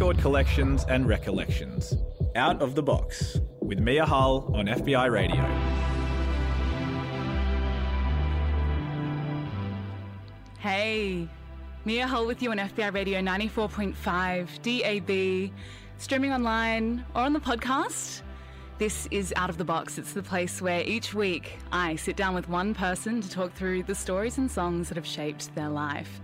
record collections and recollections. Out of the Box with Mia Hull on FBI Radio. Hey, Mia Hull with you on FBI Radio 94.5 DAB, streaming online or on the podcast. This is Out of the Box. It's the place where each week I sit down with one person to talk through the stories and songs that have shaped their life.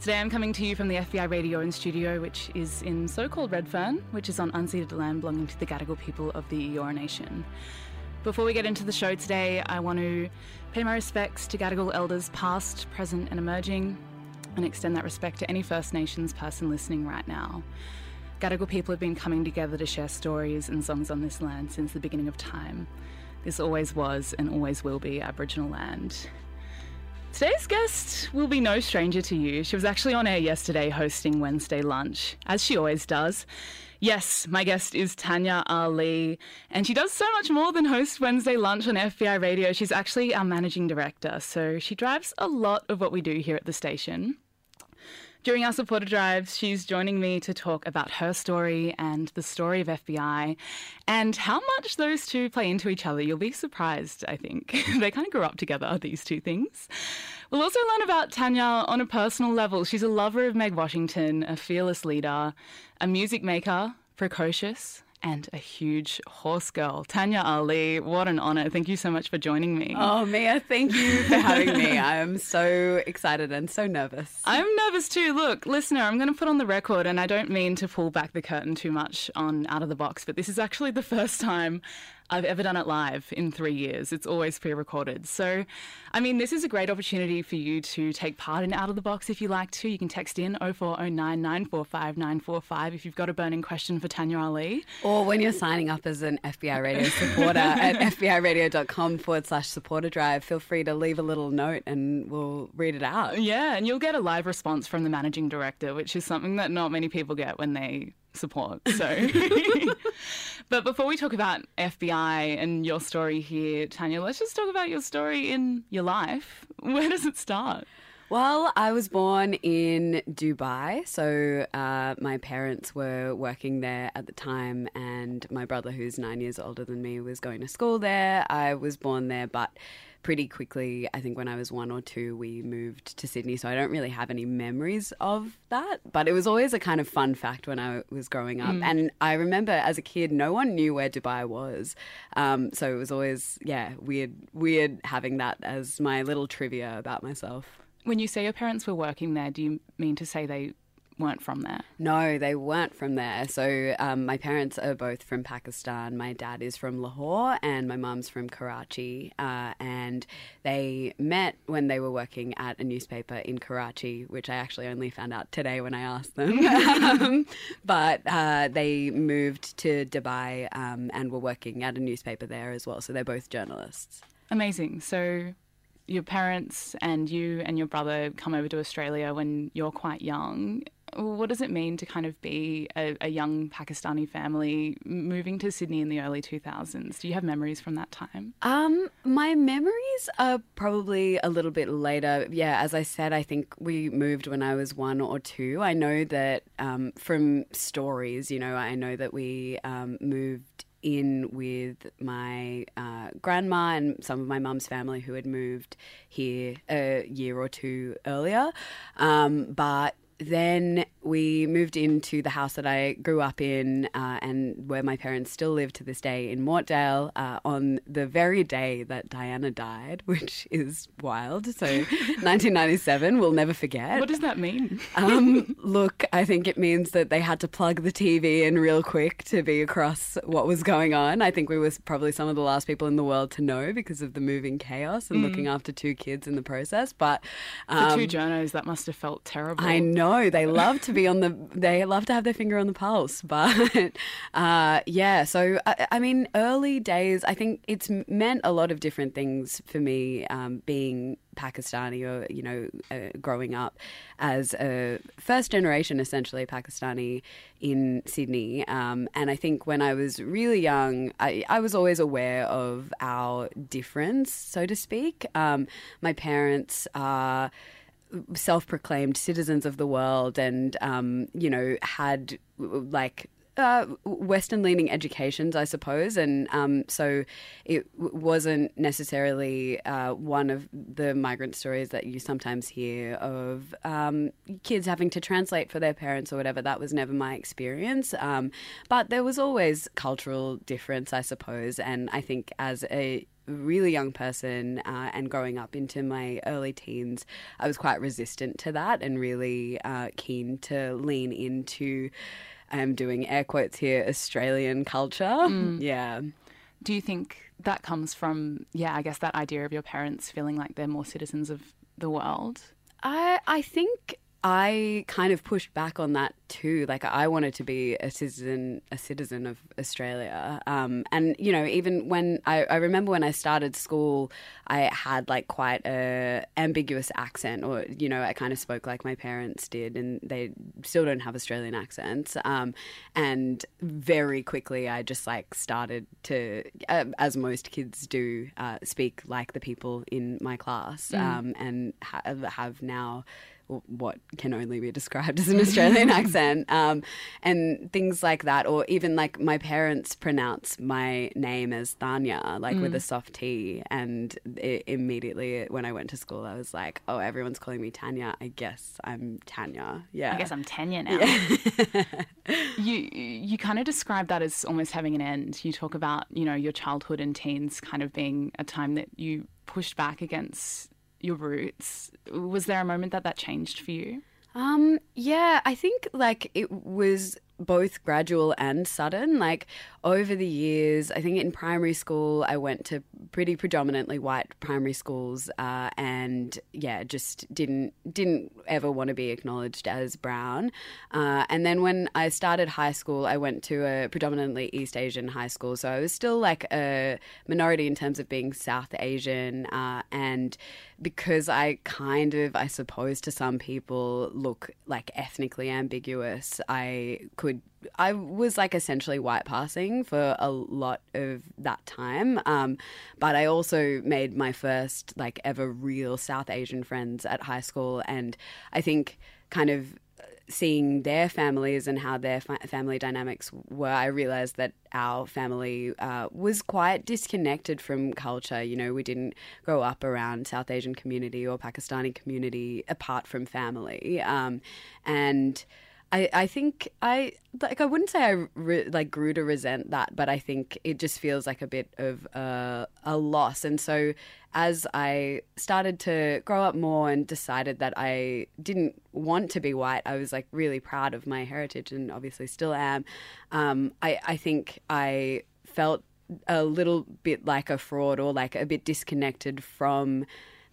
Today I'm coming to you from the FBI radio and studio, which is in so called Redfern, which is on unceded land belonging to the Gadigal people of the Eora Nation. Before we get into the show today, I want to pay my respects to Gadigal elders past, present, and emerging, and extend that respect to any First Nations person listening right now. Gadigal people have been coming together to share stories and songs on this land since the beginning of time. This always was and always will be Aboriginal land. Today's guest will be no stranger to you. She was actually on air yesterday hosting Wednesday lunch, as she always does. Yes, my guest is Tanya Ali, and she does so much more than host Wednesday lunch on FBI radio. She's actually our managing director, so she drives a lot of what we do here at the station. During our supporter drives, she's joining me to talk about her story and the story of FBI and how much those two play into each other. You'll be surprised, I think. they kind of grew up together, these two things. We'll also learn about Tanya on a personal level. She's a lover of Meg Washington, a fearless leader, a music maker, precocious, and a huge horse girl. Tanya Ali, what an honor. Thank you so much for joining me. Oh, Mia, thank you for having me. I'm so excited and so nervous. I'm nervous too. Look, listener, I'm going to put on the record, and I don't mean to pull back the curtain too much on Out of the Box, but this is actually the first time I've ever done it live in three years. It's always pre recorded. So, I mean, this is a great opportunity for you to take part in Out of the Box if you like to. You can text in 0409 945 945 if you've got a burning question for Tanya Ali. Or when you're signing up as an FBI radio supporter at fbiradio.com forward slash supporter drive, feel free to leave a little note and we'll read it out. Yeah, and you'll get a live response from the managing director, which is something that not many people get when they support. So, but before we talk about FBI and your story here, Tanya, let's just talk about your story in your life. Where does it start? Well, I was born in Dubai, so uh, my parents were working there at the time, and my brother, who's nine years older than me, was going to school there. I was born there, but pretty quickly, I think when I was one or two, we moved to Sydney. So I don't really have any memories of that. But it was always a kind of fun fact when I was growing up. Mm. And I remember as a kid, no one knew where Dubai was. Um, so it was always, yeah, weird, weird having that as my little trivia about myself. When you say your parents were working there, do you mean to say they weren't from there? No, they weren't from there. So um, my parents are both from Pakistan. My dad is from Lahore and my mum's from Karachi. Uh, and they met when they were working at a newspaper in Karachi, which I actually only found out today when I asked them. um, but uh, they moved to Dubai um, and were working at a newspaper there as well. So they're both journalists. Amazing. So your parents and you and your brother come over to Australia when you're quite young. What does it mean to kind of be a, a, young Pakistani family moving to Sydney in the early 2000s? Do you have memories from that time? Um, my memories are probably a little bit later. Yeah, as I said, I think we moved when I was one or two. I know that um, from stories, you know, I know that we um, moved in with my uh, grandma and some of my mum's family who had moved here a year or two earlier. Um, but then we moved into the house that I grew up in uh, and where my parents still live to this day in Mortdale uh, on the very day that Diana died, which is wild. So 1997, we'll never forget. What does that mean? um, look, I think it means that they had to plug the TV in real quick to be across what was going on. I think we were probably some of the last people in the world to know because of the moving chaos and mm. looking after two kids in the process. But um, for two um, journos, that must have felt terrible. I know know they love to be on the they love to have their finger on the pulse but uh, yeah so I, I, mean early days i think it's meant a lot of different things for me um, being pakistani or you know uh, growing up as a first generation essentially pakistani in sydney. Um, and i think when i was really young I, I, was always aware of our difference so to speak. Um, my parents are self-proclaimed citizens of the world and um, you know had like uh, Western leaning educations, I suppose. And um, so it w- wasn't necessarily uh, one of the migrant stories that you sometimes hear of um, kids having to translate for their parents or whatever. That was never my experience. Um, but there was always cultural difference, I suppose. And I think as a really young person uh, and growing up into my early teens, I was quite resistant to that and really uh, keen to lean into. I'm doing air quotes here, Australian culture. Mm. Yeah. Do you think that comes from, yeah, I guess that idea of your parents feeling like they're more citizens of the world? I I think I kind of pushed back on that too. Like I wanted to be a citizen, a citizen of Australia. Um, and you know, even when I, I remember when I started school, I had like quite a ambiguous accent, or you know, I kind of spoke like my parents did, and they still don't have Australian accents. Um, and very quickly, I just like started to, uh, as most kids do, uh, speak like the people in my class, um, and ha- have now what can only be described as an Australian accent, um, and things like that, or even like my parents pronounce my name as Thanya, like with a soft T, and it, immediately when I went to school, I was like, oh, everyone's calling me Tanya. I guess I'm Tanya. Yeah, I guess I'm Tanya now. you you kind of describe that as almost having an end. You talk about you know your childhood and teens kind of being a time that you pushed back against your roots. Was there a moment that that changed for you? Um, yeah, I think like it was both gradual and sudden. Like over the years, I think in primary school, I went to pretty predominantly white primary schools, uh, and yeah, just didn't didn't ever want to be acknowledged as brown. Uh, and then when I started high school, I went to a predominantly East Asian high school, so I was still like a minority in terms of being South Asian, uh, and because I kind of, I suppose, to some people look like ethnically ambiguous, I could I was like essentially white passing for a lot of that time. Um, but I also made my first like ever real South Asian friends at high school. And I think kind of seeing their families and how their fa- family dynamics were, I realized that our family uh, was quite disconnected from culture. You know, we didn't grow up around South Asian community or Pakistani community apart from family. Um, and I, I think I like I wouldn't say I re, like grew to resent that, but I think it just feels like a bit of a, a loss. And so as I started to grow up more and decided that I didn't want to be white, I was like really proud of my heritage and obviously still am. Um, I I think I felt a little bit like a fraud or like a bit disconnected from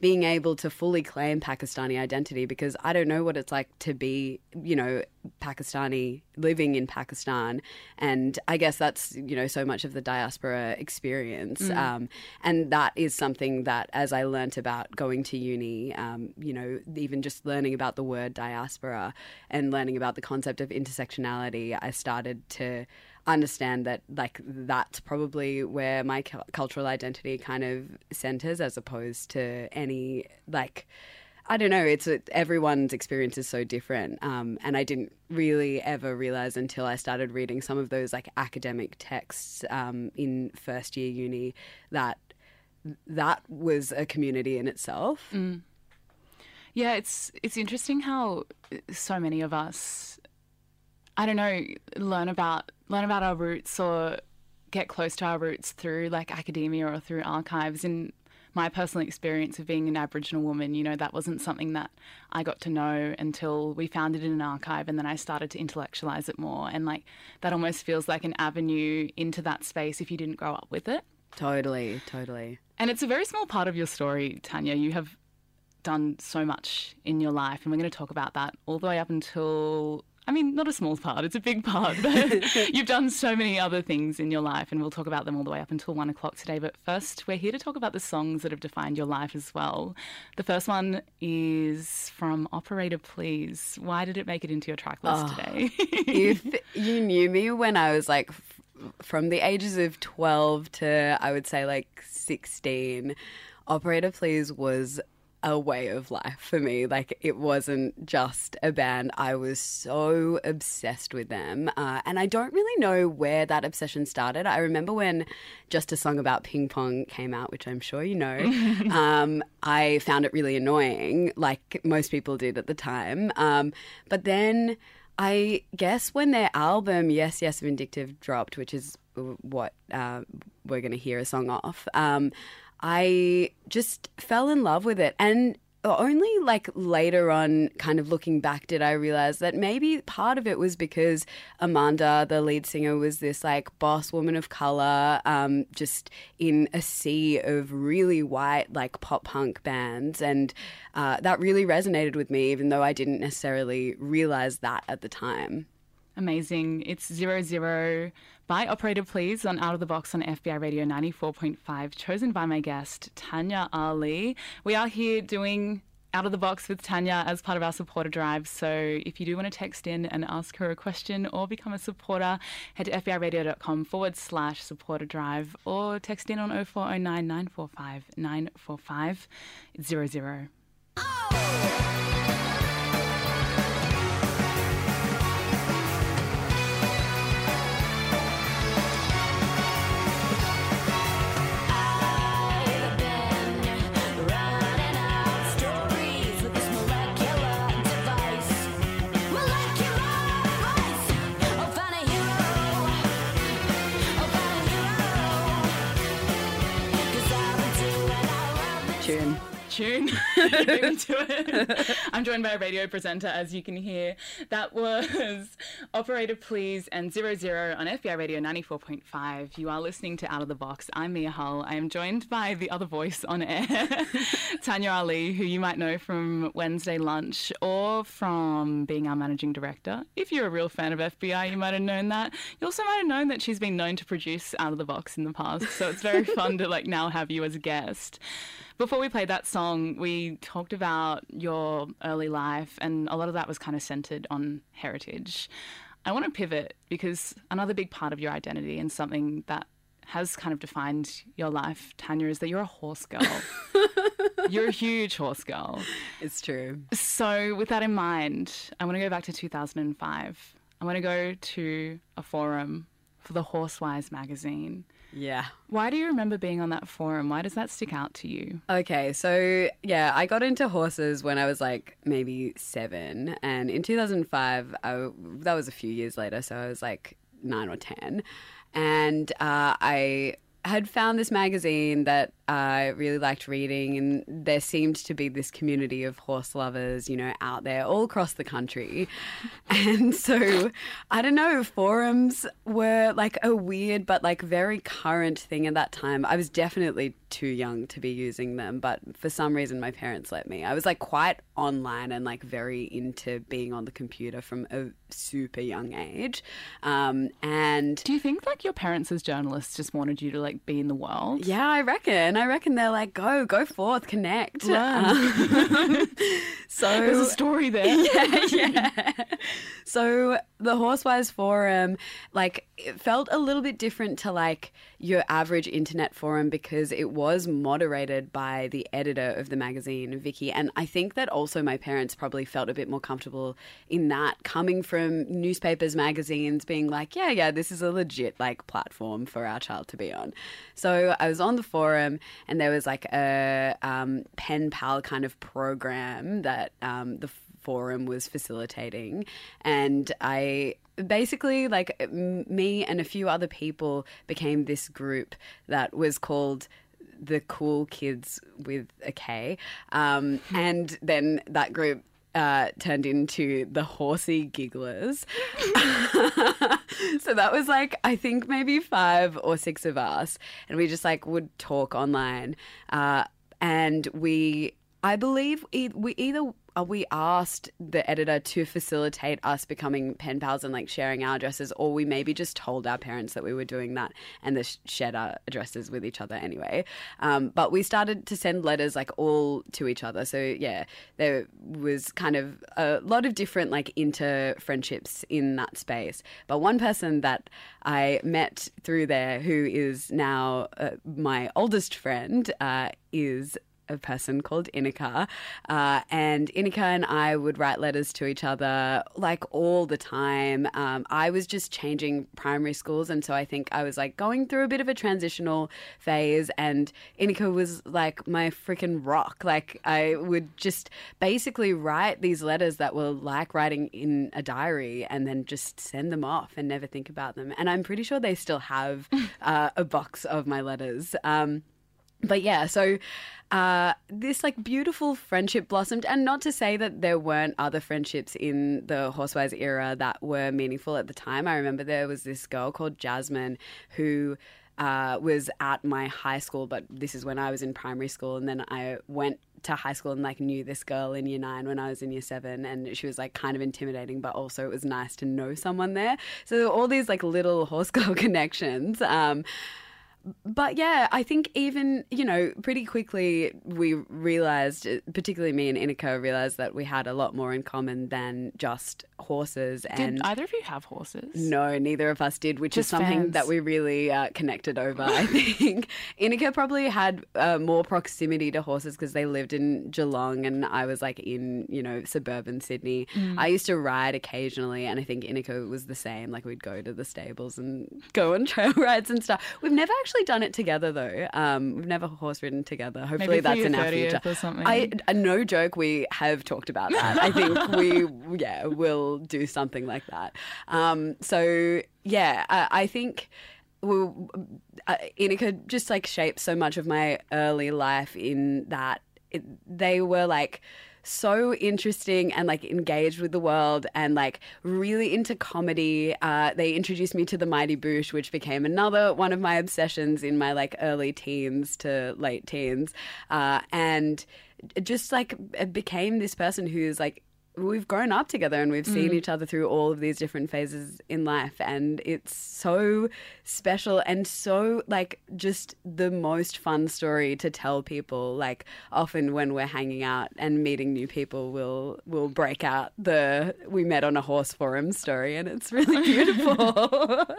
being able to fully claim Pakistani identity because I don't know what it's like to be, you know, Pakistani living in Pakistan. And I guess that's, you know, so much of the diaspora experience. Mm. Um, and that is something that, as I learnt about going to uni, um, you know, even just learning about the word diaspora and learning about the concept of intersectionality, I started to understand that like that's probably where my cu- cultural identity kind of centers as opposed to any like I don't know. It's everyone's experience is so different, um, and I didn't really ever realize until I started reading some of those like academic texts um, in first year uni that that was a community in itself. Mm. Yeah, it's it's interesting how so many of us, I don't know, learn about learn about our roots or get close to our roots through like academia or through archives. In my personal experience of being an Aboriginal woman, you know, that wasn't something that I got to know until we found it in an archive and then I started to intellectualize it more. And like that almost feels like an avenue into that space if you didn't grow up with it. Totally, totally. And it's a very small part of your story, Tanya. You have done so much in your life, and we're going to talk about that all the way up until. I mean, not a small part, it's a big part, but you've done so many other things in your life, and we'll talk about them all the way up until one o'clock today. But first, we're here to talk about the songs that have defined your life as well. The first one is from Operator Please. Why did it make it into your track list Oh, today? if you knew me when I was like from the ages of 12 to I would say like 16, Operator Please was a way of life for me. Like it wasn't just a band. I was so obsessed with them. Uh, and I don't really know where that obsession started. I remember when Just a Song About Ping Pong came out, which I'm sure you know, um, I found it really annoying, like most people did at the time. Um, but then I guess when their album Yes, Yes, Vindictive dropped, which is what uh, we're going to hear a song off, um, I just fell in love with it. And only like later on, kind of looking back, did I realize that maybe part of it was because Amanda, the lead singer, was this like boss woman of color, um, just in a sea of really white, like pop punk bands. And uh, that really resonated with me, even though I didn't necessarily realize that at the time. Amazing. It's zero zero by Operator Please on Out of the Box on FBI Radio 94.5, chosen by my guest, Tanya Ali. We are here doing Out of the Box with Tanya as part of our supporter drive. So if you do want to text in and ask her a question or become a supporter, head to FBIRadio.com forward slash supporter drive or text in on 0409 945 945 00. Tune. Tune. You beat me to it. I'm joined by a radio presenter, as you can hear. That was Operator Please and Zero Zero on FBI Radio 94.5. You are listening to Out of the Box. I'm Mia Hull. I am joined by the other voice on air, Tanya Ali, who you might know from Wednesday Lunch or from being our managing director. If you're a real fan of FBI, you might have known that. You also might have known that she's been known to produce Out of the Box in the past. So it's very fun to like now have you as a guest. Before we played that song, we talked about your early life, and a lot of that was kind of centered on heritage. I want to pivot because another big part of your identity and something that has kind of defined your life, Tanya, is that you're a horse girl. you're a huge horse girl. It's true. So, with that in mind, I want to go back to 2005. I want to go to a forum for the Horsewise magazine. Yeah. Why do you remember being on that forum? Why does that stick out to you? Okay, so yeah, I got into horses when I was like maybe seven, and in 2005, I, that was a few years later, so I was like nine or ten, and uh, I had found this magazine that I really liked reading, and there seemed to be this community of horse lovers, you know, out there all across the country. And so, I don't know, forums were like a weird but like very current thing at that time. I was definitely too young to be using them, but for some reason, my parents let me. I was like quite online and like very into being on the computer from a super young age. Um, and Do you think like your parents as journalists just wanted you to like be in the world? yeah, I reckon. I reckon they're like, go, go forth, connect. Um, so There's a story there. yeah, yeah. So the Horsewise forum, like, it felt a little bit different to like your average internet forum because it was moderated by the editor of the magazine, Vicky. And I think that also my parents probably felt a bit more comfortable in that coming from newspapers, magazines, being like, yeah, yeah, this is a legit like platform for our child to be on. So I was on the forum and there was like a um, pen pal kind of program that um, the forum was facilitating and i basically like me and a few other people became this group that was called the cool kids with a k um, and then that group uh, turned into the horsey gigglers. so that was like, I think maybe five or six of us. And we just like would talk online. Uh, and we, I believe e- we either we asked the editor to facilitate us becoming pen pals and like sharing our addresses, or we maybe just told our parents that we were doing that and the shared our addresses with each other anyway. Um, but we started to send letters like all to each other. So yeah, there was kind of a lot of different like inter friendships in that space. But one person that I met through there, who is now uh, my oldest friend, uh, is a person called Inika. Uh, and Inika and I would write letters to each other like all the time. Um, I was just changing primary schools. And so I think I was like going through a bit of a transitional phase. And Inika was like my freaking rock. Like I would just basically write these letters that were like writing in a diary and then just send them off and never think about them. And I'm pretty sure they still have uh, a box of my letters. Um, but yeah, so uh, this like beautiful friendship blossomed, and not to say that there weren't other friendships in the Horsewise era that were meaningful at the time. I remember there was this girl called Jasmine who. Uh, was at my high school, but this is when I was in primary school, and then I went to high school and like knew this girl in year nine when I was in year seven, and she was like kind of intimidating, but also it was nice to know someone there. So all these like little horse girl connections. Um, but yeah, I think even, you know, pretty quickly we realized, particularly me and Inika realized that we had a lot more in common than just horses. And Did either of you have horses? no, neither of us did, which Just is something fans. that we really uh, connected over, I think. Inika probably had uh, more proximity to horses because they lived in Geelong and I was like in, you know, suburban Sydney. Mm. I used to ride occasionally and I think Inika was the same. Like we'd go to the stables and go on trail rides and stuff. We've never actually done it together though. Um, we've never horse ridden together. Hopefully that's in our 30th future. or something. I, uh, no joke, we have talked about that. I think we, yeah, will do something like that. Um, so yeah, I, I think. Well, uh, Inika just like shaped so much of my early life in that it, they were like so interesting and like engaged with the world and like really into comedy. Uh, they introduced me to the Mighty Boosh, which became another one of my obsessions in my like early teens to late teens, uh, and just like became this person who's like we've grown up together and we've seen mm. each other through all of these different phases in life and it's so special and so like just the most fun story to tell people like often when we're hanging out and meeting new people we'll we'll break out the we met on a horse forum story and it's really beautiful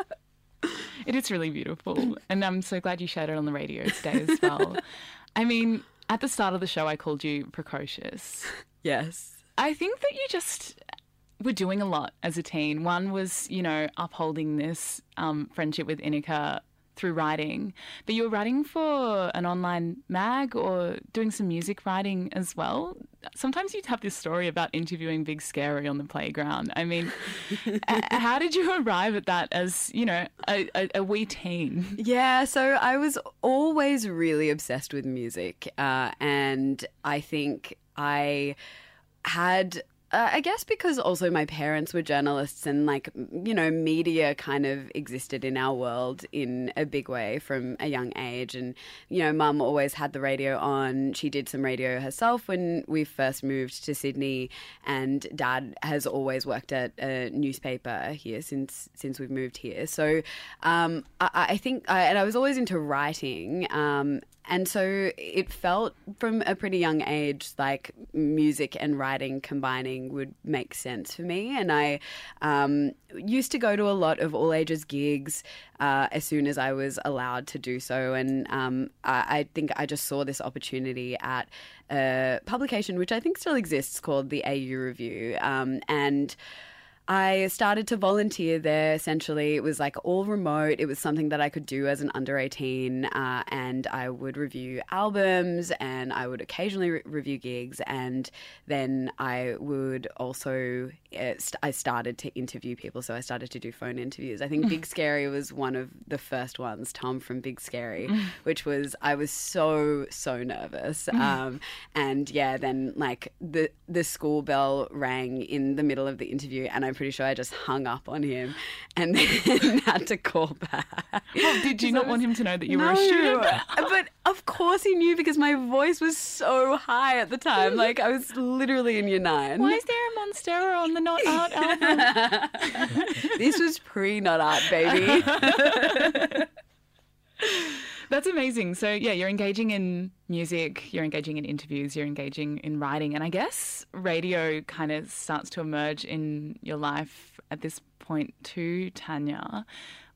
It is really beautiful. and I'm so glad you shared it on the radio today as well. I mean, at the start of the show, I called you precocious. yes I think that you just were doing a lot as a teen. One was, you know, upholding this um, friendship with Inika through writing, but you were writing for an online mag or doing some music writing as well. Sometimes you'd have this story about interviewing Big Scary on the playground. I mean, h- how did you arrive at that as, you know, a, a, a wee teen? Yeah, so I was always really obsessed with music, uh, and I think I had. Uh, I guess because also my parents were journalists and like you know media kind of existed in our world in a big way from a young age. And you know mum always had the radio on. She did some radio herself when we first moved to Sydney. And dad has always worked at a newspaper here since since we've moved here. So um, I, I think I, and I was always into writing um, and so it felt from a pretty young age like music and writing combining would make sense for me. And I um, used to go to a lot of all ages gigs uh, as soon as I was allowed to do so. And um, I, I think I just saw this opportunity at a publication which I think still exists called the AU Review. Um, and I started to volunteer there essentially. It was like all remote. It was something that I could do as an under 18. Uh, and I would review albums and I would occasionally re- review gigs. And then I would also, uh, st- I started to interview people. So I started to do phone interviews. I think Big Scary was one of the first ones, Tom from Big Scary, which was, I was so, so nervous. Um, and yeah, then like the, the school bell rang in the middle of the interview and I'm pretty sure I just hung up on him and then had to call back. Well, did you not want him to know that you were a No, student? but of course he knew because my voice was so high at the time. Like I was literally in year nine. Why is there a Monstera on the Not Art album? This was pre not art, baby. That's amazing. So, yeah, you're engaging in music, you're engaging in interviews, you're engaging in writing. And I guess radio kind of starts to emerge in your life at this point too, Tanya.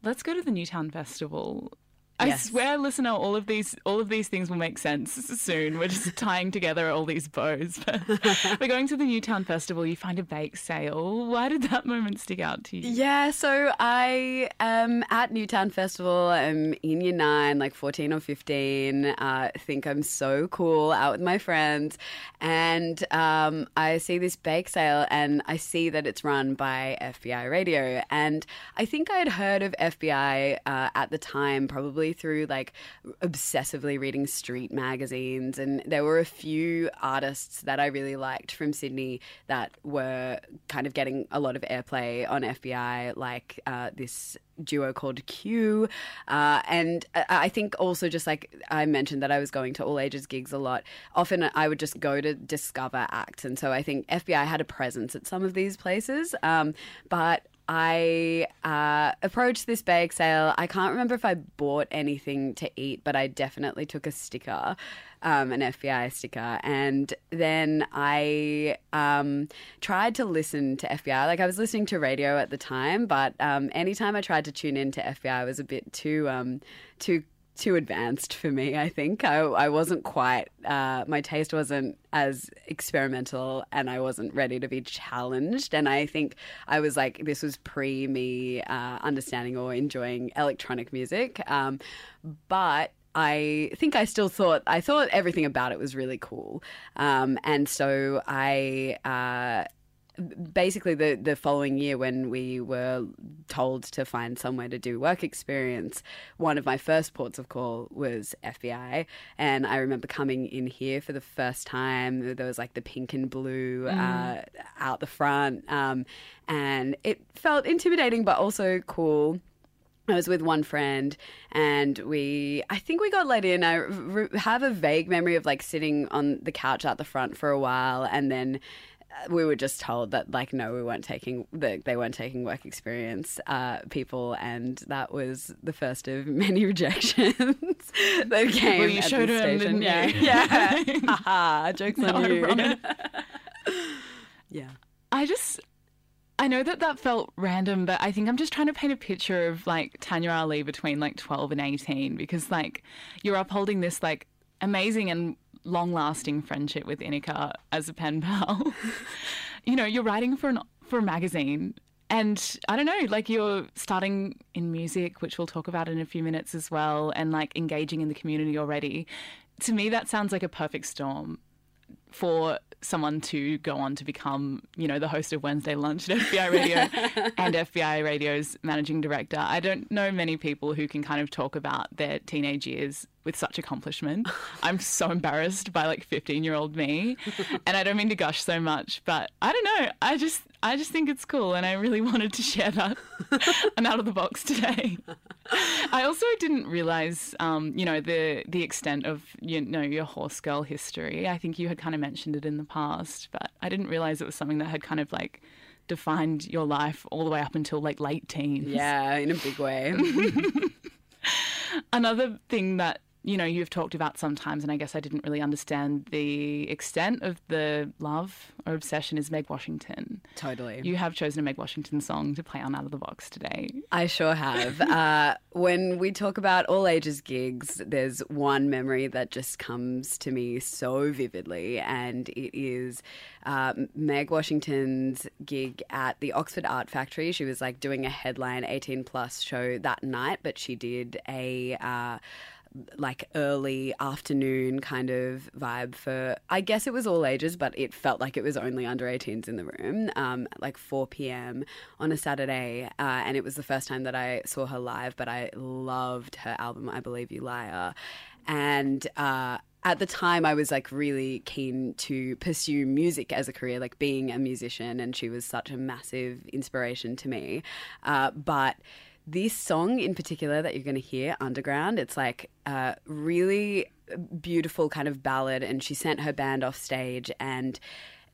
Let's go to the Newtown Festival. I Yes. swear, listener, all of these all of these things will make sense soon. We're just tying together all these bows. But we're going to the Newtown Festival. You find a bake sale. Why did that moment stick out to you? Yeah, so I am at Newtown Festival. I'm in year nine, like 14 or 15. Uh, think I'm so cool out with my friends. And um, I see this bake sale and I see that it's run by FBI Radio. And I think I had heard of FBI uh, at the time, probably through like obsessively reading street magazines. And there were a few artists that I really liked from Sydney that were kind of getting a lot of airplay on FBI, like uh, this duo called Q. Uh, and I think also just like I mentioned that I was going to all ages gigs a lot. Often I would just go to discover acts. And so I think FBI had a presence at some of these places. Um, but I uh, approached this bake sale. I can't remember if I bought anything to eat, but I definitely took a sticker, um, an FBI sticker. And then I um, tried to listen to FBI. Like I was listening to radio at the time, but um, anytime I tried to tune in to FBI, it was a bit too um, too too advanced for me. I think I, I wasn't quite. Uh, my taste wasn't as experimental, and I wasn't ready to be challenged. And I think I was like, this was pre me uh, understanding or enjoying electronic music, um, but. I think I still thought I thought everything about it was really cool, um, and so I uh, basically the the following year when we were told to find somewhere to do work experience one of my first ports of call was FBI and I remember coming in here for the first time. There was like the pink and blue uh, out the front. Um, and it felt intimidating but also cool. I was with one friend and we, I think we got let in. I have a vague memory of like sitting on the couch out the front for a while and then we were just told that like no we weren't taking that they weren't taking work experience uh, people and that was the first of many rejections that came Well, you at showed him, station. didn't yeah. you? yeah. Haha jokes on No, you. yeah. I just, I know that that felt random, but I think I'm just trying to paint a picture of like Tanya Ali between like 12 and 18 because like you're upholding this like amazing and long lasting friendship with Inika as a pen pal. you know, you're writing for an for a magazine. And I don't know, like you're starting in music, which we'll talk about in a few minutes as well, and like engaging in the community already. To me, that sounds like a perfect storm for someone to go on to become, you know, the host of Wednesday Lunch at FBI Radio and FBI Radio's managing director. I don't know many people who can kind of talk about their teenage years with such accomplishment. I'm so embarrassed by like 15 year old me, and I don't mean to gush so much, but I don't know. I just I just think it's cool, and I really wanted to share that. I'm out of the box today. I also didn't realize, um, you know, the the extent of you know your horse girl history. I think you had kind of mentioned it in the past, but I didn't realize it was something that had kind of like defined your life all the way up until like late teens. yeah in a big way Another thing that you know you've talked about sometimes, and I guess I didn't really understand the extent of the love or obsession is Meg Washington. totally You have chosen a Meg Washington song to play on Out of the Box today. I sure have. uh, when we talk about all ages gigs, there's one memory that just comes to me so vividly, and it is uh, Meg Washington's gig at the Oxford Art Factory. She was like doing a headline 18 plus show that night, but she did a. Uh, like early afternoon kind of vibe for I guess it was all ages, but it felt like it was only under 18s in the room, um, like 4 p.m. on a Saturday, uh, and it was the first time that I saw her live. But I loved her album, I Believe You Liar, and. Uh, at the time, I was like really keen to pursue music as a career, like being a musician, and she was such a massive inspiration to me. Uh, but this song in particular that you're going to hear, Underground, it's like a really beautiful kind of ballad, and she sent her band off stage and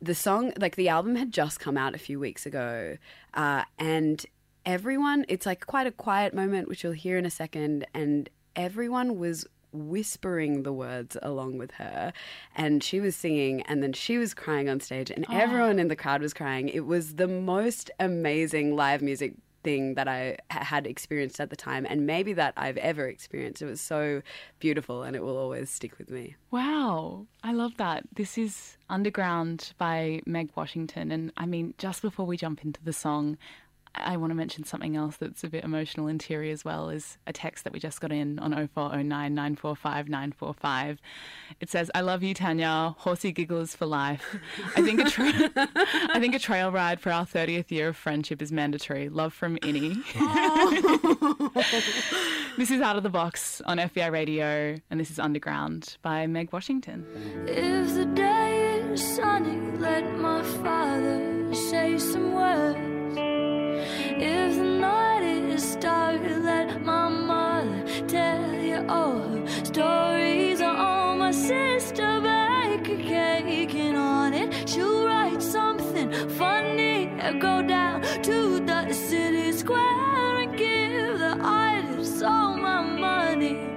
the song, like the album had just come out a few weeks ago, uh, and everyone, it's like quite a quiet moment, which you'll hear in a second, and everyone was whispering the words along with her and she was singing and then she was crying on stage and everyone in the crowd was crying. It was the most amazing live music thing that I had experienced at the time, and maybe that I've ever experienced. It was so beautiful, and it will always stick with me. Wow, I love that. This is Underground by Meg Washington, and I mean, just before we jump into the song, I want to mention something else that's a bit emotional in Teary as well is a text that we just got in on 0409 945 945. It says, I love you, Tanya. Horsey giggles for life. I think, a tra- I think a trail ride for our 30th year of friendship is mandatory. Love from Innie. this is Out of the Box on FBI Radio, and this is Underground by Meg Washington. If the day is sunny, let my father say some words. Funny. Go down to the city square and give the artist all my money.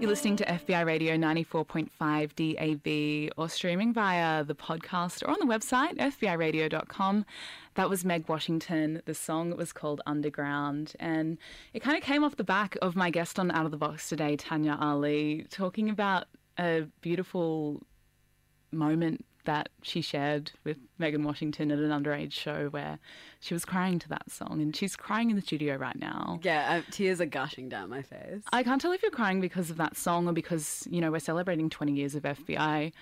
You're listening to FBI Radio 94.5 DAB or streaming via the podcast or on the website, FBIRadio.com. That was Meg Washington. The song was called Underground. And it kind of came off the back of my guest on Out of the Box today, Tanya Ali, talking about a beautiful moment that she shared with Megan Washington at an underage show where she was crying to that song, and she's crying in the studio right now. Yeah, tears are gushing down my face. I can't tell if you're crying because of that song or because, you know, we're celebrating 20 years of FBI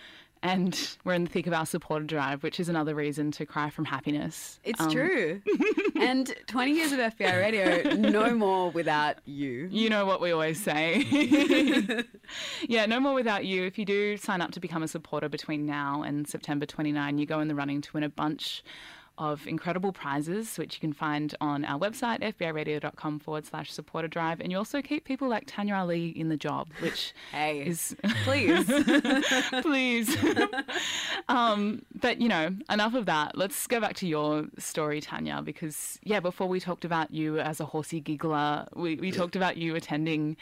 and we're in the thick of our supporter drive, which is another reason to cry from happiness. It's Um, true. and 20 years of FBI radio, no more without you. You know what we always say. yeah, no more without you. If you do sign up to become a supporter between now and September 29, you go in the running to win a bunch of incredible prizes, which you can find on our website, fbiradio.com forward slash supporter drive. And you also keep people like Tanya Ali in the job, which Hey, is please. please. um, but you know, enough of that. Let's go back to your story, Tanya, because yeah, before we talked about you as a horsey giggler, we, we talked about you attending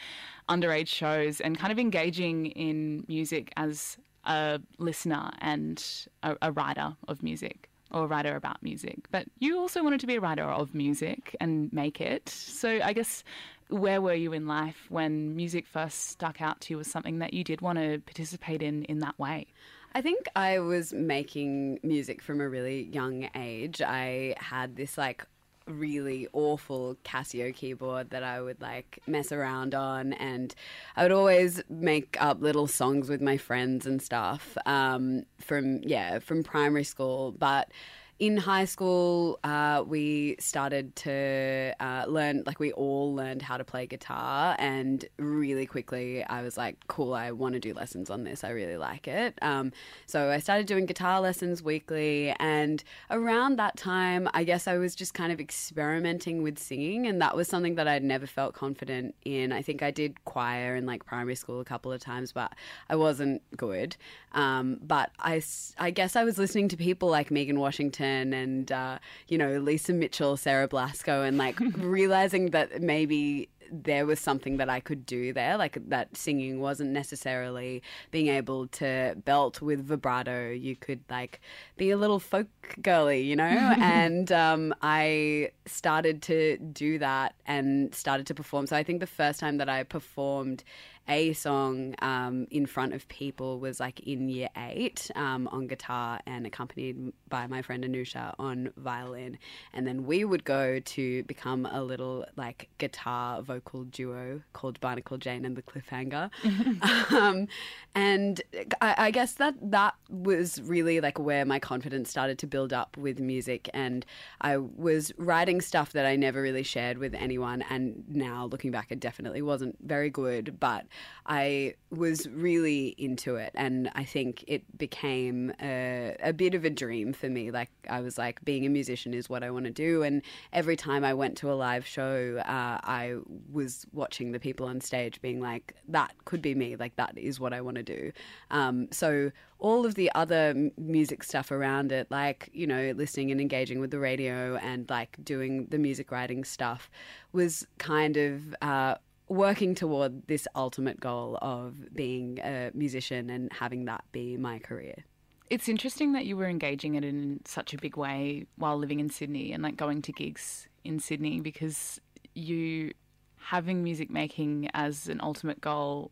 underage shows and kind of engaging in music as a listener and a, a writer of music or a writer about music. But you also wanted to be a writer of music and make it. So I guess where were you in life when music first stuck out to you as something that you did want to participate in in that way? I think I was making music from a really young age. I had this like really awful Casio keyboard that I would like mess around on, and I would always make up little songs with my friends and stuff um, from yeah from primary school, but. In high school, uh, we started to uh, learn, like, we all learned how to play guitar. And really quickly, I was like, cool, I want to do lessons on this. I really like it. Um, so I started doing guitar lessons weekly. And around that time, I guess I was just kind of experimenting with singing. And that was something that I'd never felt confident in. I think I did choir in like primary school a couple of times, but I wasn't good. Um, but I guess I was listening to people like Megan Washington and, uh, you know, Lisa Mitchell, Sarah Blasko, and like realizing that maybe there was something that I could do there, like that singing wasn't necessarily being able to belt with vibrato. You could like be a little folk girly, you know? and um, I started to do that and started to perform. So I think the first time that I performed a song um, in front of people was like in year eight um, on guitar and accompanied by my friend Anusha on violin. And then we would go to become a little like guitar vocal duo called Barnacle Jane and the Cliffhanger. um, and I, I guess that that was really like where my confidence started to build up with music. And I was writing stuff that I never really shared with anyone. And now looking back, it definitely wasn't very good, but I was really into it. And I think it became a, a bit of a dream for me. Like, I was like, being a musician is what I want to do. And every time I went to a live show, uh, I was watching the people on stage being like, that could be me. Like, that is what I want to do. Um, so, all of the other music stuff around it, like, you know, listening and engaging with the radio and like doing the music writing stuff, was kind of. Uh, working toward this ultimate goal of being a musician and having that be my career. It's interesting that you were engaging it in such a big way while living in Sydney and like going to gigs in Sydney because you having music making as an ultimate goal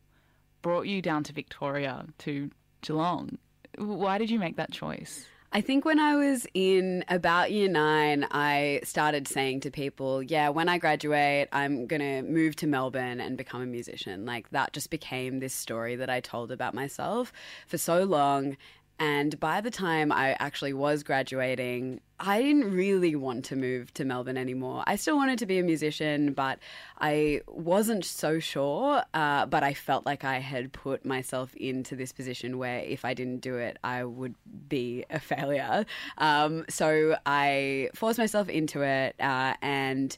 brought you down to Victoria to Geelong. Why did you make that choice? I think when I was in about year nine, I started saying to people, yeah, when I graduate, I'm going to move to Melbourne and become a musician. Like that just became this story that I told about myself for so long. And by the time I actually was graduating, I didn't really want to move to Melbourne anymore. I still wanted to be a musician, but I wasn't so sure. Uh, but I felt like I had put myself into this position where if I didn't do it, I would be a failure. Um, so I forced myself into it uh, and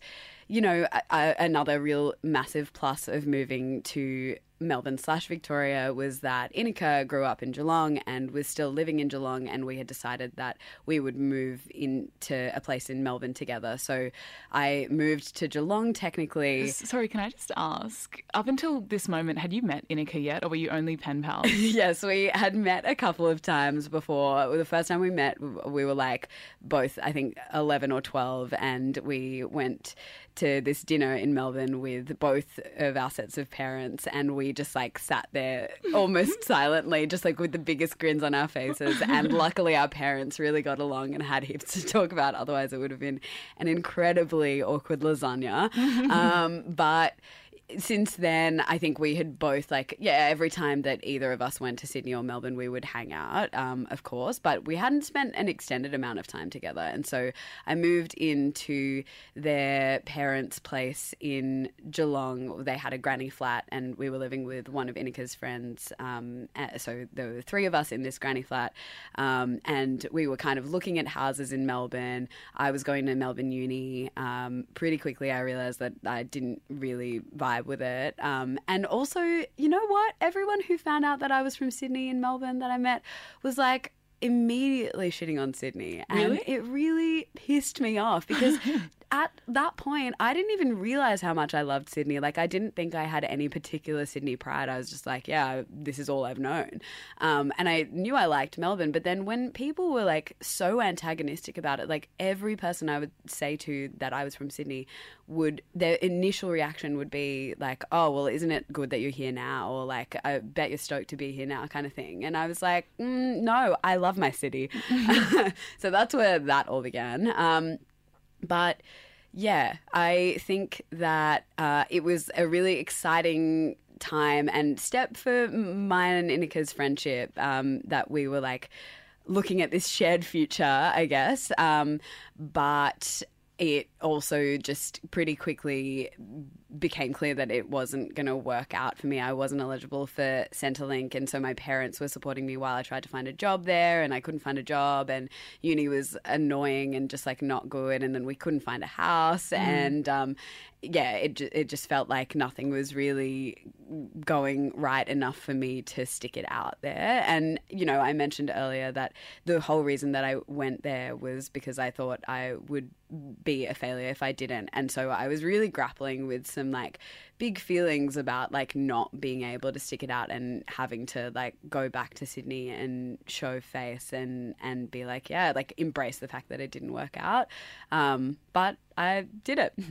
you know, another real massive plus of moving to Melbourne slash Victoria was that Inika grew up in Geelong and was still living in Geelong, and we had decided that we would move into a place in Melbourne together. So I moved to Geelong technically. Sorry, can I just ask? Up until this moment, had you met Inika yet, or were you only pen pals? yes, we had met a couple of times before. The first time we met, we were like both, I think, 11 or 12, and we went to this dinner in Melbourne with both of our sets of parents, and we just like sat there almost silently, just like with the biggest grins on our faces. And luckily, our parents really got along and had heaps to talk about. Otherwise, it would have been an incredibly awkward lasagna. Um, but since then, I think we had both like yeah. Every time that either of us went to Sydney or Melbourne, we would hang out, um, of course. But we hadn't spent an extended amount of time together, and so I moved into their parents' place in Geelong. They had a granny flat, and we were living with one of Inika's friends. Um, so there were three of us in this granny flat, um, and we were kind of looking at houses in Melbourne. I was going to Melbourne Uni. Um, pretty quickly, I realised that I didn't really vibe vibe with it. Um, and also, you know what? Everyone who found out that I was from Sydney and Melbourne that I met was like, immediately shitting on Sydney. And really? it really pissed me off because at that point, I didn't even realize how much I loved Sydney. Like, I didn't think I had any particular Sydney pride. I was just like, yeah, this is all I've known. Um, and I knew I liked Melbourne. But then when people were like so antagonistic about it, like every person I would say to that I was from Sydney would, their initial reaction would be like, oh, well, isn't it good that you're here now? Or like, I bet you're stoked to be here now, kind of thing. And I was like, mm, no, I love my city. so that's where that all began. Um, but yeah, I think that uh, it was a really exciting time and step for mine and Inika's friendship um, that we were like looking at this shared future, I guess. Um, but it also just pretty quickly became clear that it wasn't going to work out for me. I wasn't eligible for Centrelink, and so my parents were supporting me while I tried to find a job there, and I couldn't find a job, and uni was annoying and just like not good, and then we couldn't find a house, mm. and um, yeah, it it just felt like nothing was really going right enough for me to stick it out there. And you know, I mentioned earlier that the whole reason that I went there was because I thought I would be a failure if I didn't, and so I was really grappling with some like big feelings about like not being able to stick it out and having to like go back to Sydney and show face and and be like, yeah, like embrace the fact that it didn't work out. Um, but I did it.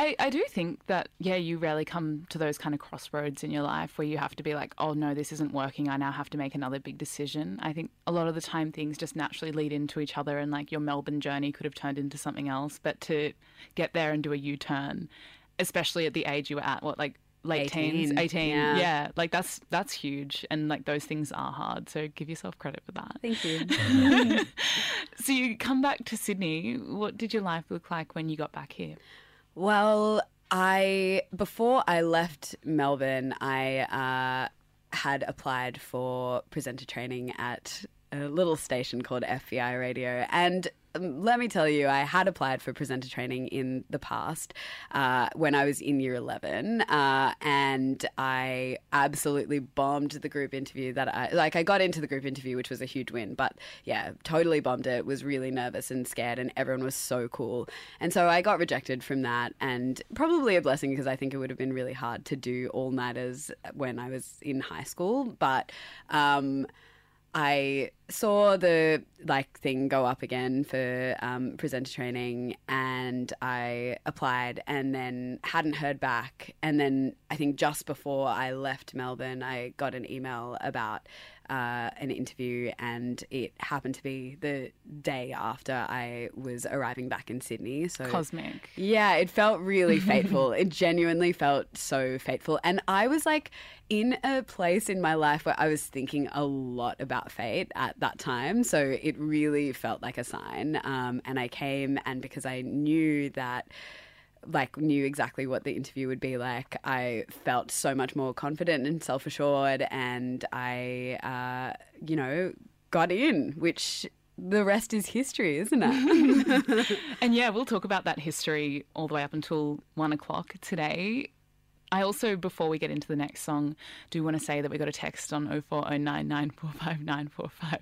I, I do think that, yeah, you rarely come to those kind of crossroads in your life where you have to be like, oh, no, this isn't working. I now have to make another big decision. I think a lot of the time things just naturally lead into each other, and like your Melbourne journey could have turned into something else. But to get there and do a U turn, especially at the age you were at, what, like late 18, teens, 18. Yeah. yeah. Like that's that's huge and like those things are hard. So give yourself credit for that. Thank you. so you come back to Sydney. What did your life look like when you got back here? Well, I before I left Melbourne, I uh, had applied for presenter training at a little station called FBI Radio, and um, let me tell you, I had applied for presenter training in the past uh, when I was in year 11, uh, and I absolutely bombed the group interview that I like. I got into the group interview, which was a huge win, but yeah, totally bombed it. Was really nervous and scared, and everyone was so cool. And so I got rejected from that, and probably a blessing because I think it would have been really hard to do all nighters when I was in high school. But um, I saw the like thing go up again for um, presenter training, and I applied, and then hadn't heard back. And then I think just before I left Melbourne, I got an email about uh, an interview, and it happened to be the day after I was arriving back in Sydney. So Cosmic. yeah, it felt really fateful. it genuinely felt so fateful. And I was like in a place in my life where I was thinking a lot about fate at that time. So it really felt like a sign. Um, and I came, and because I knew that like knew exactly what the interview would be like. I felt so much more confident and self assured, and I, uh, you know, got in, which the rest is history, isn't it? And yeah, we'll talk about that history all the way up until one o'clock today. I also, before we get into the next song, do want to say that we got a text on 0409945945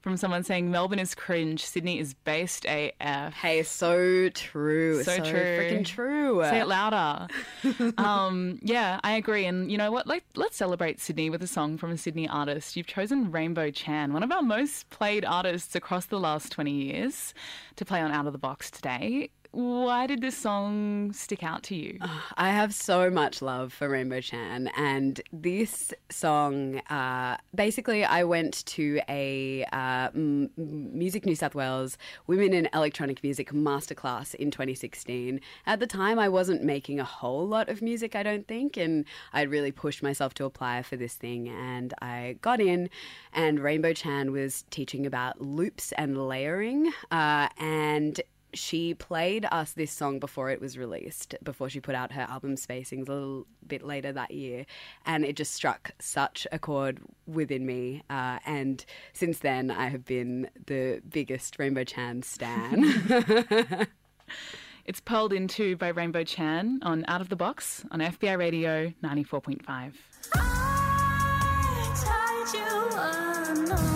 from someone saying Melbourne is cringe, Sydney is based AF. hey, so true, So true. freaking true. Say it louder. um, yeah, I agree. And you know what? Like, let's celebrate Sydney with a song from a Sydney artist. You've chosen Rainbow Chan, one of our most played artists across the last 20 years, to play on Out of the Box today. Why did this song stick out to you? I have so much love for Rainbow Chan, and this song. Uh, basically, I went to a uh, M- Music New South Wales Women in Electronic Music masterclass in 2016. At the time, I wasn't making a whole lot of music, I don't think, and I really pushed myself to apply for this thing, and I got in. And Rainbow Chan was teaching about loops and layering, uh, and she played us this song before it was released, before she put out her album Spacings a little bit later that year. And it just struck such a chord within me. Uh, and since then, I have been the biggest Rainbow Chan stan. It's Pearled Into by Rainbow Chan on Out of the Box on FBI Radio 94.5.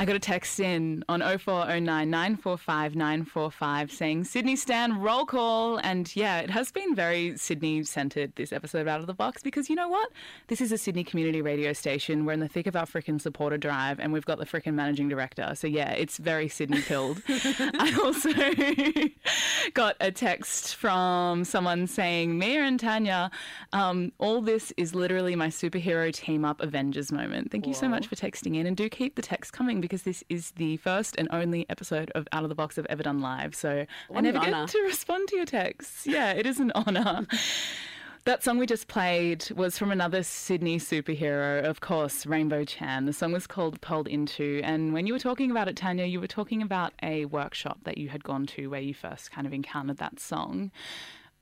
I got a text in on 0409 945 945 saying Sydney Stan roll call. And yeah, it has been very Sydney centered this episode of Out of the Box because you know what? This is a Sydney community radio station. We're in the thick of our frickin' supporter drive and we've got the frickin' managing director. So yeah, it's very Sydney pilled. I also got a text from someone saying, Mia and Tanya, um, all this is literally my superhero team up Avengers moment. Thank you so much for texting in and do keep the text coming because this is the first and only episode of Out of the Box I've ever done live. So I an never get to respond to your texts. Yeah, it is an honour. That song we just played was from another Sydney superhero, of course, Rainbow Chan. The song was called Pearled Into. And when you were talking about it, Tanya, you were talking about a workshop that you had gone to where you first kind of encountered that song.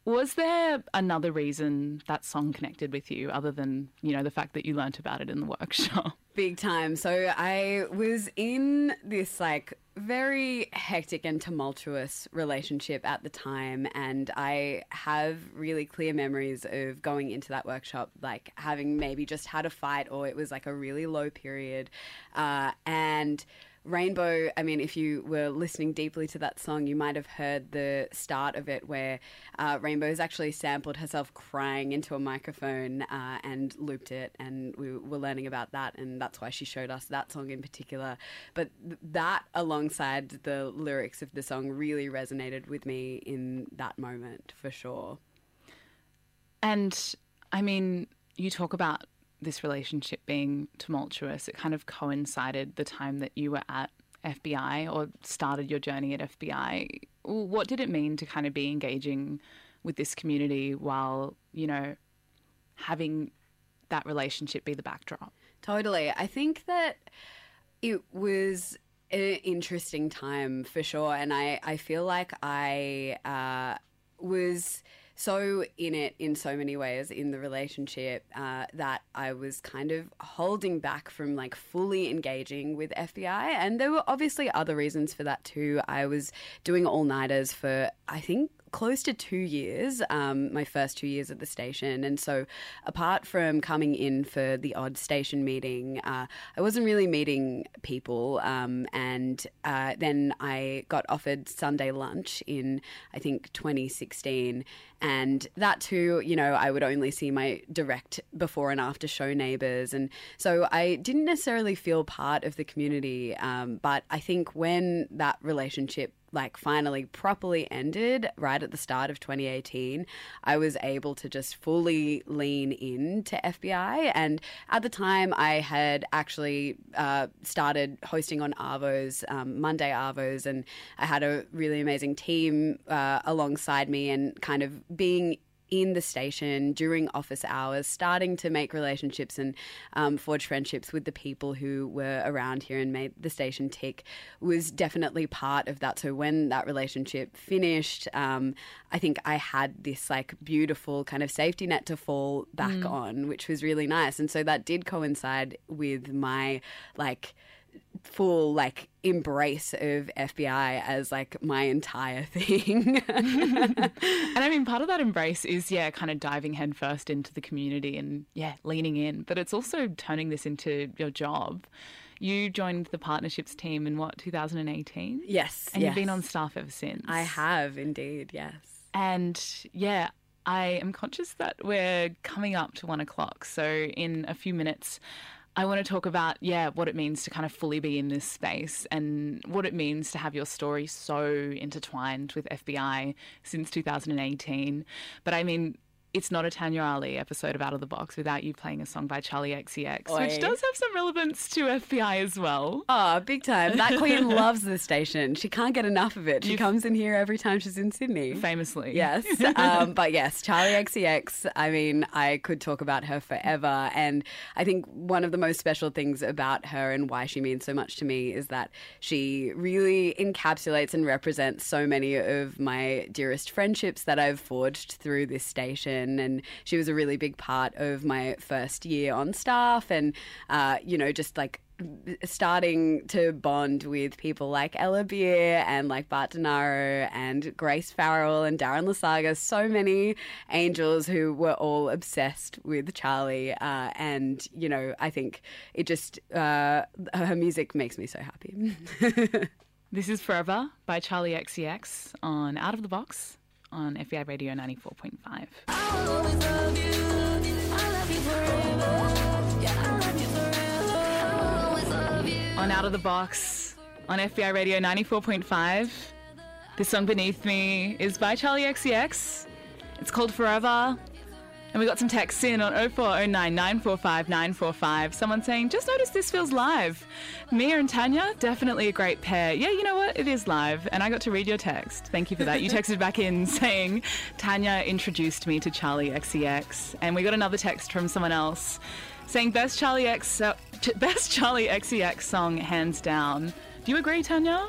Was there another reason that song connected with you other than, you know, the fact that you learnt about it in the workshop? Big time. So I was in this like very hectic and tumultuous relationship at the time, and I have really clear memories of going into that workshop, like having maybe just had a fight or it was like a really low period, uh, and. Rainbow, I mean, if you were listening deeply to that song, you might have heard the start of it where uh, Rainbow's actually sampled herself crying into a microphone uh, and looped it. And we were learning about that, and that's why she showed us that song in particular. But th- that, alongside the lyrics of the song, really resonated with me in that moment for sure. And I mean, you talk about this relationship being tumultuous. It kind of coincided the time that you were at FBI or started your journey at FBI. What did it mean to kind of be engaging with this community while, you know, having that relationship be the backdrop? Totally. I think that it was an interesting time for sure. And I, I feel like I uh, was so in it in so many ways in the relationship uh, that I was kind of holding back from like fully engaging with FBI. And there were obviously other reasons for that too. I was doing all nighters for, I think, close to two years, um, my first two years at the station. And so, apart from coming in for the odd station meeting, uh, I wasn't really meeting people. Um, and uh, then I got offered Sunday lunch in, I think, 2016. And that too, you know, I would only see my direct before and after show neighbors. And so I didn't necessarily feel part of the community. Um, but I think when that relationship like finally properly ended right at the start of 2018, I was able to just fully lean into FBI. And at the time, I had actually uh, started hosting on Arvos, um, Monday Arvos, and I had a really amazing team uh, alongside me and kind of being in the station during office hours, starting to make relationships and um, forge friendships with the people who were around here and made the station tick was definitely part of that. So when that relationship finished, um, I think I had this like beautiful kind of safety net to fall back on, which was really nice. And so that did coincide with my like full like embrace of FBI as like my entire thing. And I mean, part of that embrace is, yeah, kind of diving headfirst into the community and, yeah, leaning in. But it's also turning this into your job. You joined the partnerships team in what, 2018? yes, And you've been on staff ever since. I have indeed, yes. And yeah, I am conscious that we're coming up to one o'clock. So in a few minutes, I want to talk about, yeah, what it means to kind of fully be in this space and what it means to have your story so intertwined with FBI since 2018. But I mean, it's not a Tanya Ali episode of Out of the Box without you playing a song by Charli XCX, Oi. which does have some relevance to FBI as well. Oh, big time. That queen loves the station. She can't get enough of it. She You've- comes in here every time she's in Sydney. Famously. Yes. Um, but yes, Charli XCX, I mean, I could talk about her forever. And I think one of the most special things about her and why she means so much to me is that she really encapsulates and represents so many of my dearest friendships that I've forged through this station. And she was a really big part of my first year on staff and, uh, you know, just like starting to bond with people like Ella Beer and like Bart Denaro and Grace Farrell and Darren Lasaga, so many angels who were all obsessed with Charli. Uh, and, you know, I think it just, uh, her music makes me so happy. This is Forever by Charli XCX on Out of the Box on FBI Radio 94.5. I'll always love you. I love you forever. Yeah, I love you forever. I'll always love you. On Out of the Box on FBI Radio 94.5. This song beneath me is by Charli XCX. It's called Forever. And we got some texts in on 0409 945 945. Someone saying, just noticed this feels live. Mia and Tanya, definitely a great pair. Yeah, you know what? It is live. And I got to read your text. Thank you for that. You texted back in saying, Tanya introduced me to Charli XCX. And we got another text from someone else saying, best Charli, X, uh, best Charli XCX song, hands down. Do you agree, Tanya?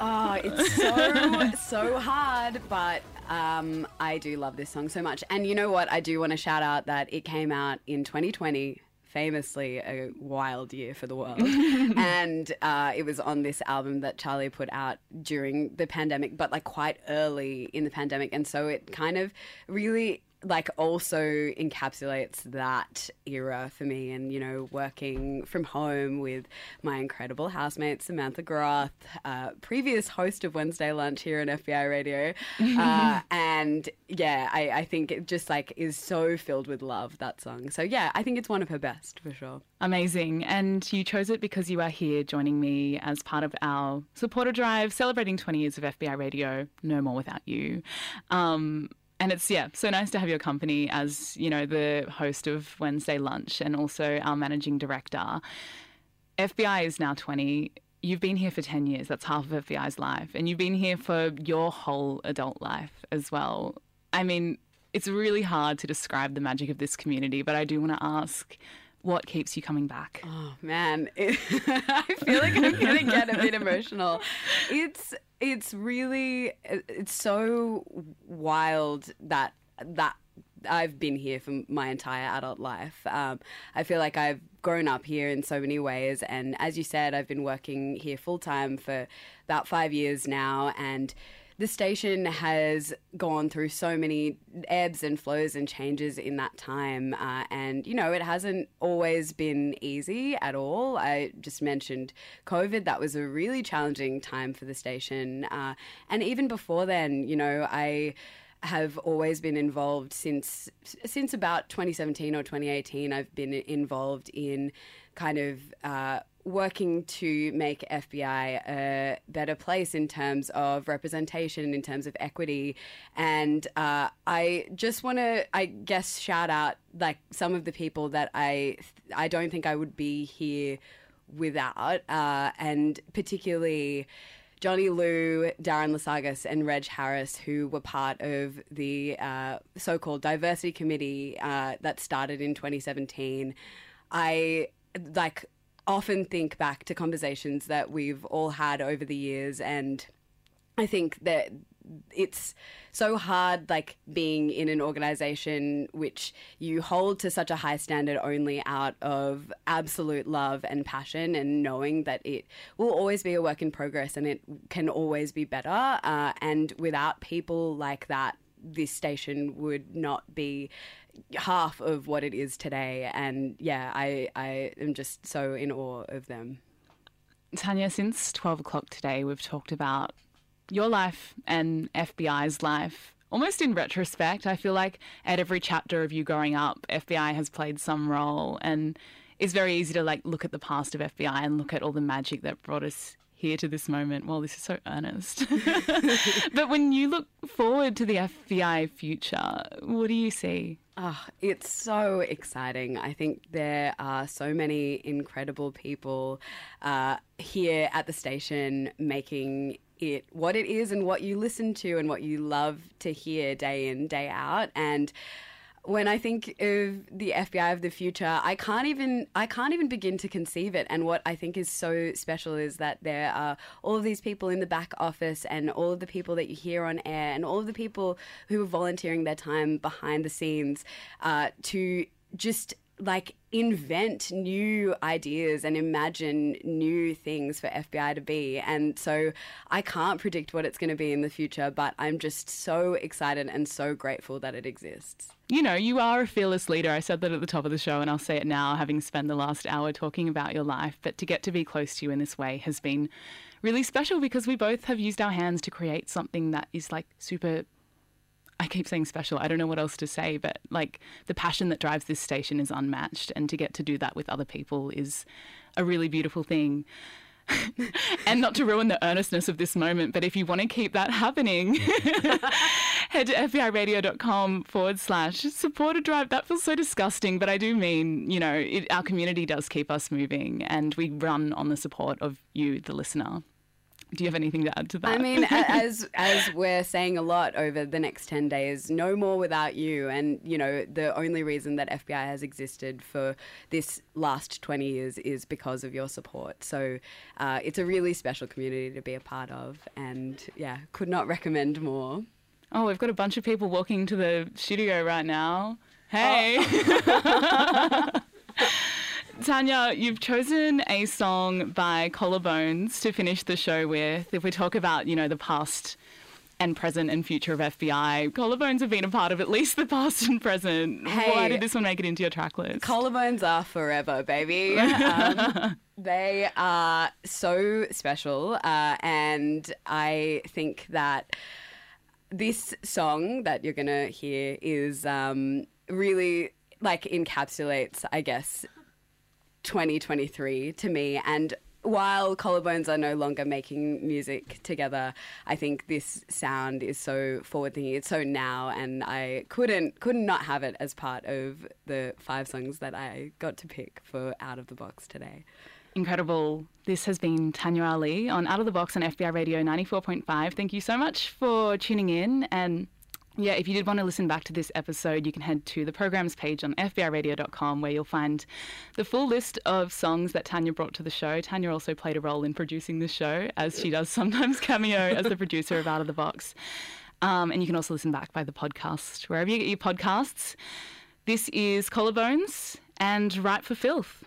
Oh, it's so so hard, but um, I do love this song so much. And you know what? I do want to shout out that it came out in 2020. Famously, a wild year for the world. and uh, it was on this album that Charli put out during the pandemic, but like quite early in the pandemic. And so it kind of really like also encapsulates that era for me and you know working from home with my incredible housemate samantha groth uh, previous host of wednesday lunch here on fbi radio uh, and yeah I, I think it just like is so filled with love that song so yeah i think it's one of her best for sure Amazing. And you chose it because you are here joining me as part of our supporter drive celebrating 20 years of FBI radio, No More Without You. Um, and it's, yeah, so nice to have your company as, you know, the host of Wednesday Lunch and also our managing director. FBI is now 20. You've been here for 10 years. That's half of FBI's life. And you've been here for your whole adult life as well. I mean, it's really hard to describe the magic of this community, but I do want to ask what keeps you coming back? Oh man, it, I feel like I'm gonna get a bit emotional. It's it's really it's so wild that that I've been here for my entire adult life. Um, I feel like I've grown up here in so many ways, and as you said, I've been working here full time for about five years now, and the station has gone through so many ebbs and flows and changes in that time. Uh, and, you know, it hasn't always been easy at all. I just mentioned COVID. That was a really challenging time for the station. Uh, and even before then, you know, I have always been involved since since about 2017 or 2018. I've been involved in kind of uh, working to make FBI a better place in terms of representation, in terms of equity. And uh, I just want to, I guess, shout out like some of the people that I I don't think I would be here without, uh, and particularly. Johnny Liu, Darren Lasagas, and Reg Harris, who were part of the uh, so called diversity committee uh, that started in 2017. I like often think back to conversations that we've all had over the years and I think that it's so hard like being in an organization which you hold to such a high standard only out of absolute love and passion and knowing that it will always be a work in progress and it can always be better uh, and without people like that this station would not be half of what it is today. And yeah, I, I am just so in awe of them. Tanya, since 12 o'clock today, we've talked about your life and FBI's life. Almost in retrospect, I feel like at every chapter of you growing up, FBI has played some role, and it's very easy to like look at the past of FBI and look at all the magic that brought us here to this moment. Well, this is so earnest. but when you look forward to the FBI future, what do you see? Oh, it's so exciting. I think there are so many incredible people uh, here at the station making it what it is and what you listen to and what you love to hear day in, day out. And when I think of the FBI of the future, I can't even I can't even begin to conceive it. And what I think is so special is that there are all of these people in the back office, and all of the people that you hear on air, and all of the people who are volunteering their time behind the scenes uh, to just like invent new ideas and imagine new things for FBI to be. And so I can't predict what it's going to be in the future, but I'm just so excited and so grateful that it exists. You know, you are a fearless leader. I said that at the top of the show, and I'll say it now, having spent the last hour talking about your life. But to get to be close to you in this way has been really special because we both have used our hands to create something that is like super I keep saying special. I don't know what else to say, but like the passion that drives this station is unmatched. And to get to do that with other people is a really beautiful thing. and not to ruin the earnestness of this moment, but if you want to keep that happening, head to FBIRadio.com forward slash support a drive. That feels so disgusting, but I do mean, you know, it, our community does keep us moving and we run on the support of you, the listener. Do you have anything to add to that? I mean, as as we're saying a lot over the next ten days, no more without you. And you know, the only reason that FBI has existed for this last twenty years is because of your support. So uh, it's a really special community to be a part of, and yeah, could not recommend more. Oh, we've got a bunch of people walking to the studio right now. Hey. Oh. Tanya, you've chosen a song by Collarbones to finish the show with. If we talk about, you know, the past and present and future of FBI, Collarbones have been a part of at least the past and present. Hey, Why did this one make it into your track list? Collarbones are forever, baby. Um, they are so special, uh, and I think that this song that you're gonna hear is um, really like encapsulates, I guess, 2023 to me. And while Collarbones are no longer making music together, I think this sound is so forward thinking. It's so now, and I couldn't couldn't not have it as part of the five songs that I got to pick for Out of the Box today. Incredible. This has been Tanya Ali on Out of the Box on FBI Radio 94.5. Thank you so much for tuning in and yeah, if you did want to listen back to this episode, you can head to the programs page on FBIRadio.com where you'll find the full list of songs that Tanya brought to the show. Tanya also played a role in producing the show, as she does sometimes cameo as the producer of Out of the Box. Um, and you can also listen back by the podcast, wherever you get your podcasts. This is Collarbones and Right for Filth.